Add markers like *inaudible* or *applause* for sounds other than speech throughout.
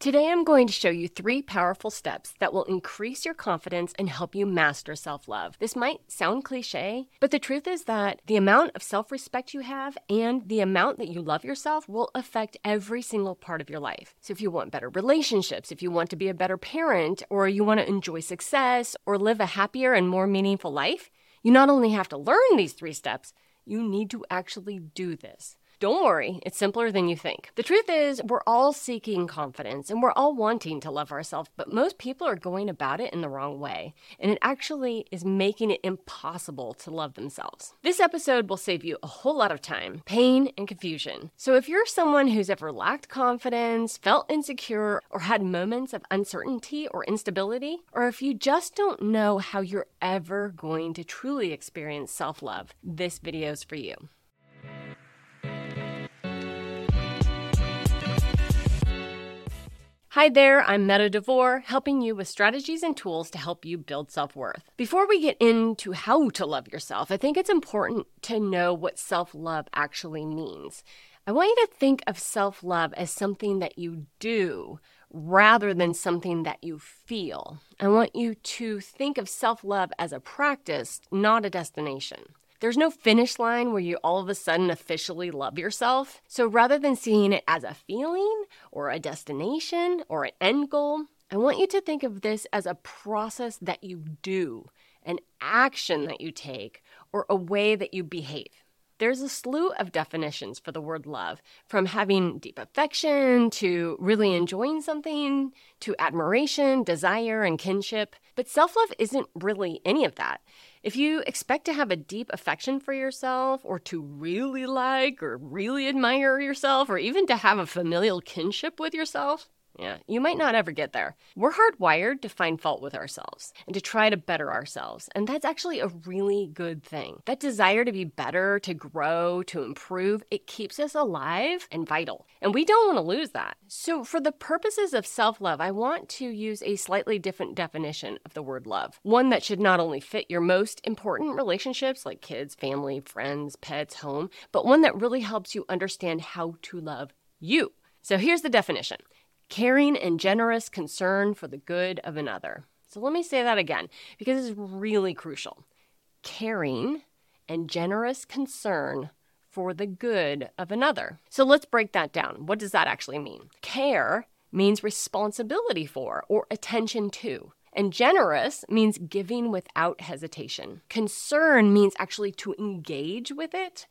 Today, I'm going to show you three powerful steps that will increase your confidence and help you master self love. This might sound cliche, but the truth is that the amount of self respect you have and the amount that you love yourself will affect every single part of your life. So, if you want better relationships, if you want to be a better parent, or you want to enjoy success or live a happier and more meaningful life, you not only have to learn these three steps, you need to actually do this. Don't worry, it's simpler than you think. The truth is, we're all seeking confidence and we're all wanting to love ourselves, but most people are going about it in the wrong way, and it actually is making it impossible to love themselves. This episode will save you a whole lot of time, pain, and confusion. So if you're someone who's ever lacked confidence, felt insecure, or had moments of uncertainty or instability, or if you just don't know how you're ever going to truly experience self love, this video is for you. Hi there, I'm Meadow DeVor, helping you with strategies and tools to help you build self worth. Before we get into how to love yourself, I think it's important to know what self love actually means. I want you to think of self love as something that you do rather than something that you feel. I want you to think of self love as a practice, not a destination. There's no finish line where you all of a sudden officially love yourself. So rather than seeing it as a feeling or a destination or an end goal, I want you to think of this as a process that you do, an action that you take, or a way that you behave. There's a slew of definitions for the word love, from having deep affection to really enjoying something to admiration, desire, and kinship. But self love isn't really any of that. If you expect to have a deep affection for yourself, or to really like or really admire yourself, or even to have a familial kinship with yourself, yeah, you might not ever get there. We're hardwired to find fault with ourselves and to try to better ourselves. And that's actually a really good thing. That desire to be better, to grow, to improve, it keeps us alive and vital. And we don't want to lose that. So, for the purposes of self love, I want to use a slightly different definition of the word love. One that should not only fit your most important relationships like kids, family, friends, pets, home, but one that really helps you understand how to love you. So, here's the definition caring and generous concern for the good of another. So let me say that again because it's really crucial. Caring and generous concern for the good of another. So let's break that down. What does that actually mean? Care means responsibility for or attention to. And generous means giving without hesitation. Concern means actually to engage with it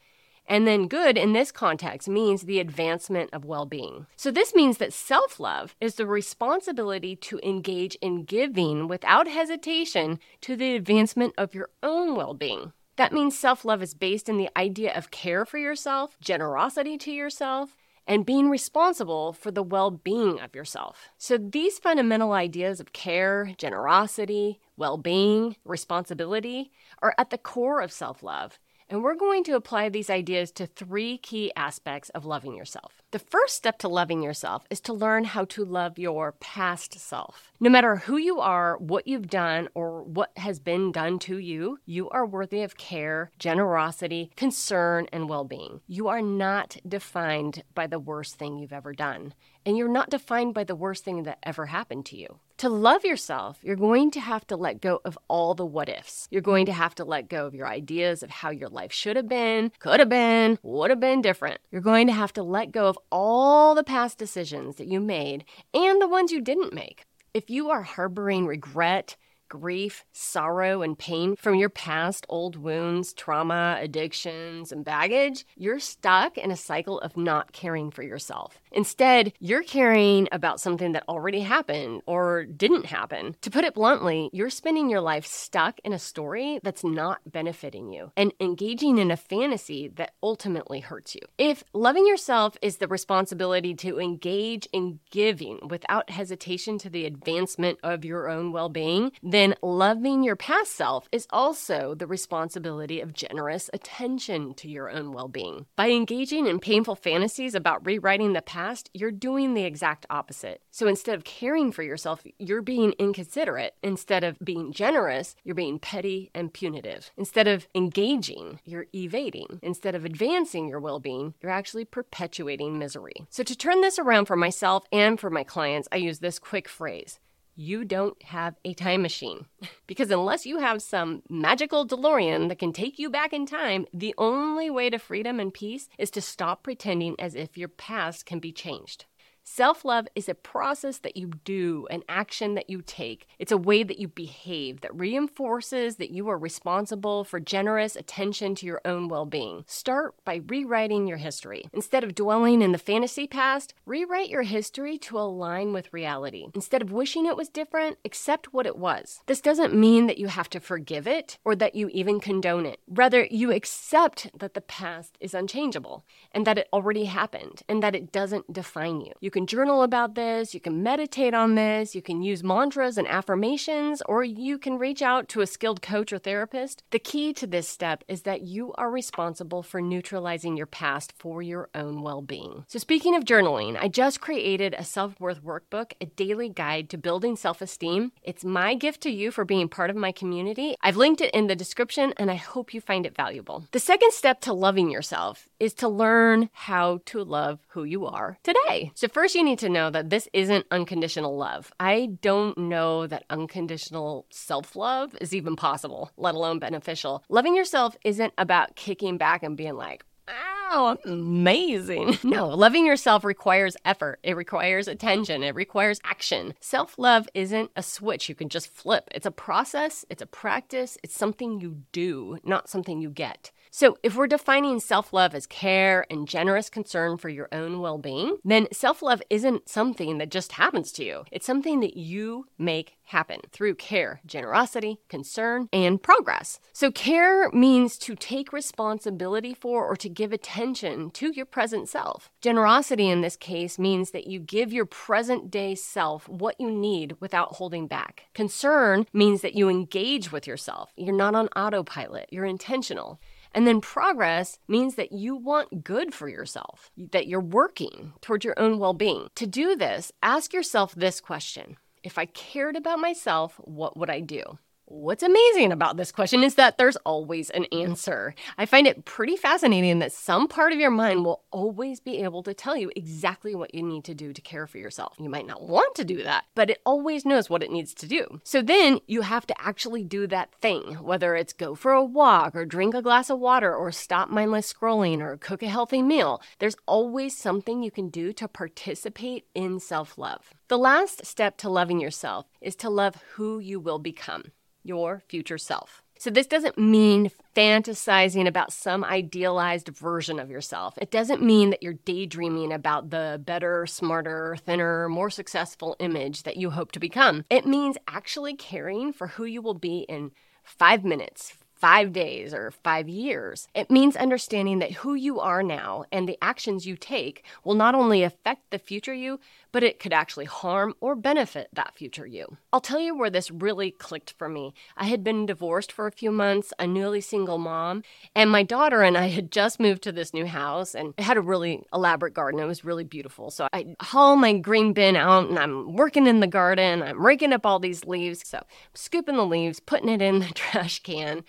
and then good in this context means the advancement of well being. So this means that self love is the responsibility to engage in giving without hesitation to the advancement of your own well being. That means self love is based in the idea of care for yourself, generosity to yourself, and being responsible for the well being of yourself. So, these fundamental ideas of care, generosity, well being, responsibility are at the core of self love and we're going to apply these ideas to three key aspects of loving yourself. The first step to loving yourself is to learn how to love your past self. No matter who you are, what you've done, or what has been done to you, you are worthy of care, generosity, concern, and well being. You are not defined by the worst thing you've ever done, and you're not defined by the worst thing that ever happened to you. To love yourself, you're going to have to let go of all the what ifs. You're going to have to let go of your ideas of how your life should have been, could have been, would have been different. You're going to have to let go of all the past decisions that you made and the ones you didn't make. If you are harboring regret, grief, sorrow, and pain from your past old wounds, trauma, addictions, and baggage, you're stuck in a cycle of not caring for yourself. Instead, you're caring about something that already happened or didn't happen. To put it bluntly, you're spending your life stuck in a story that's not benefiting you and engaging in a fantasy that ultimately hurts you. If loving yourself is the responsibility to engage in giving without hesitation to the advancement of your own well being, then loving your past self is also the responsibility of generous attention to your own well being. By engaging in painful fantasies about rewriting the past, past, you're doing the exact opposite. So instead of caring for yourself, you're being inconsiderate. Instead of being generous, you're being petty and punitive. Instead of engaging, you're evading. Instead of advancing your well being, you're actually perpetuating misery. So to turn this around for myself and for my clients, I use this quick phrase you don't have a time machine. *laughs* because unless you have some magical DeLorean that can take you back in time, the only way to freedom and peace is to stop pretending as if your past can be changed. Self love is a process that you do, an action that you take. It's a way that you behave that reinforces that you are responsible for generous attention to your own well being. Start by rewriting your history. Instead of dwelling in the fantasy past, rewrite your history to align with reality. Instead of wishing it was different, accept what it was. This doesn't mean that you have to forgive it or that you even condone it. Rather, you accept that the past is unchangeable and that it already happened and that it doesn't define you. You can journal about this, you can meditate on this, you can use mantras and affirmations, or you can reach out to a skilled coach or therapist. The key to this step is that you are responsible for neutralizing your past for your own well being. So, speaking of journaling, I just created a self worth workbook, a daily guide to building self esteem. It's my gift to you for being part of my community. I've linked it in the description, and I hope you find it valuable. The second step to loving yourself is to learn how to love who you are today. So, first, you need to know that this isn't unconditional love. I don't know that unconditional self love is even possible, let alone beneficial. Loving yourself isn't about kicking back and being like, Wow, amazing. *laughs* No, loving yourself requires effort. It requires attention. It requires action. Self love isn't a switch you can just flip. It's a process, it's a practice, it's something you do, not something you get. So, if we're defining self love as care and generous concern for your own well being, then self love isn't something that just happens to you. It's something that you make happen through care, generosity, concern, and progress. So, care means to take responsibility for or to give attention to your present self. Generosity in this case means that you give your present day self what you need without holding back. Concern means that you engage with yourself. You're not on autopilot, you're intentional. And then progress means that you want good for yourself, that you're working towards your own well being. To do this, ask yourself this question If I cared about myself, what would I do? What's amazing about this question is that there's always an mm-hmm. answer. I find it pretty fascinating that some part of your mind will always be able to tell you exactly what you need to do to care for yourself. You might not want to do that, but it always knows what it needs to do. So then you have to actually do that thing, whether it's go for a walk or drink a glass of water or stop mindless scrolling or cook a healthy meal. There's always something you can do to participate in self love. The last step to loving yourself is to love who you will become your future self. So, this doesn't mean fantasizing about some idealized version of yourself. It doesn't mean that you're daydreaming about the better, smarter, thinner, more successful image that you hope to become. It means actually caring for who you will be in five minutes, five days or five years. It means understanding that who you are now and the actions you take will not only affect the future you, but it could actually harm or benefit that future you. I'll tell you where this really clicked for me. I had been divorced for a few months, a newly single mom, and my daughter and I had just moved to this new house and it had a really elaborate garden. It was really beautiful. So I haul my green bin out and I'm working in the garden. I'm raking up all these leaves. So I'm scooping the leaves, putting it in the *laughs* trash can.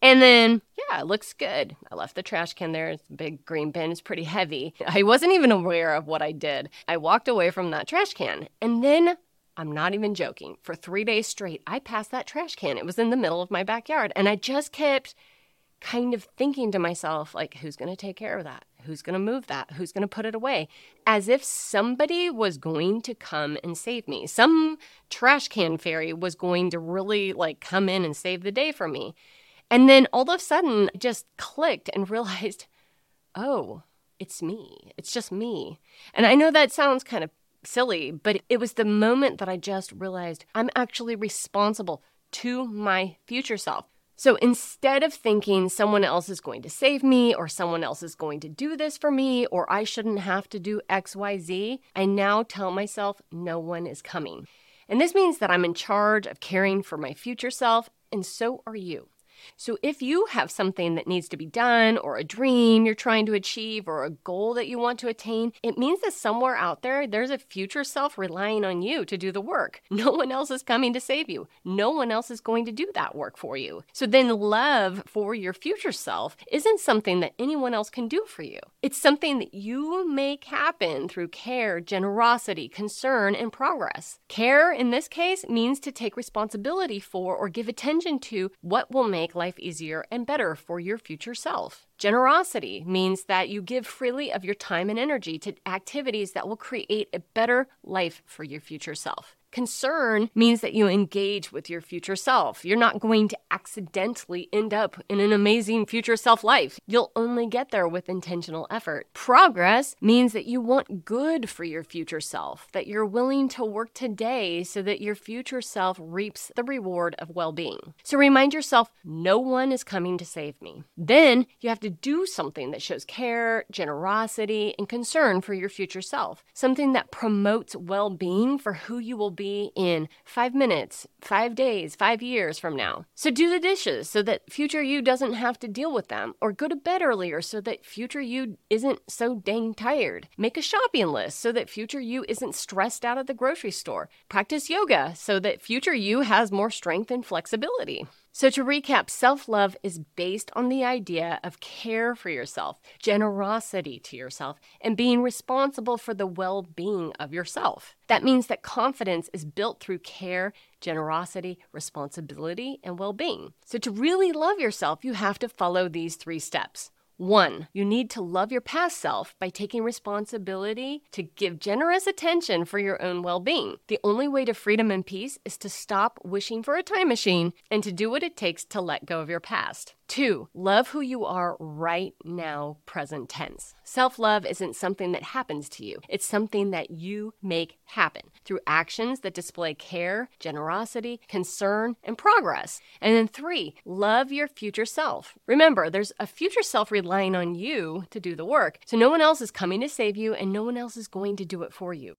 And then, yeah, it looks good. I left the trash can there. It's a big green bin. It's pretty heavy. I wasn't even aware of what I did. I walked away from that trash can. And then, I'm not even joking, for three days straight, I passed that trash can. It was in the middle of my backyard. And I just kept kind of thinking to myself, like, who's going to take care of that? Who's going to move that? Who's going to put it away? As if somebody was going to come and save me. Some trash can fairy was going to really like come in and save the day for me. And then all of a sudden, I just clicked and *laughs* realized, oh, it's me. It's just me. And I know that sounds kind of silly, but it was the moment that I just realized I'm actually responsible to my future self. So instead of thinking someone else is going to save me or someone else is going to do this for me or I shouldn't have to do XYZ, I now tell myself no one is coming. And this means that I'm in charge of caring for my future self, and so are you. So if you have something that needs to be done, or a dream you're trying to achieve, or a goal that you want to attain, it means that somewhere out there, there's a future self relying on you to do the work. *laughs* No one else is coming to save you. No one else is going to do that work for you. So then, love for your future self isn't something that anyone else can do for you. It's something that you make happen through care, generosity, concern, and progress. Care, in this case, means to take responsibility for or give attention to what will make life easier and better for your future self. Generosity means that you give freely of your time and energy to activities that will create a better life for your future self. Concern means that you engage with your future self. You're not going to accidentally end up in an amazing future self life. You'll only get there with intentional effort. Progress means that you want good for your future self, that you're willing to work today so that your future self reaps the reward of well being. So remind yourself no one is coming to save me. Then you have to do something that shows care, generosity, and concern for your future self, something that promotes well being for who you will be in five minutes, five days, five years from now. So do the dishes so that future you doesn't have to deal with them, or go to bed earlier so that future you isn't so dang tired. Make a shopping list so that future you isn't stressed out at the grocery store. Practice yoga so that future you has more strength and flexibility. So, to recap, self love is based on the idea of care for yourself, generosity to yourself, and being responsible for the well being of yourself. That means that confidence is built through care, generosity, responsibility, and well being. So, to really love yourself, you have to follow these three steps. One, you need to love your past self by taking responsibility to give generous attention for your own well being. The only way to freedom and peace is to stop wishing for a time machine and to do what it takes to let go of your past. Two, love who you are right now, present tense. Self love isn't something that happens to you, it's something that you make happen through actions that display care, generosity, concern, and progress. And then three, love your future self. Remember, there's a future self relying on you to do the work, so no one else is coming to save you and no one else is going to do it for you.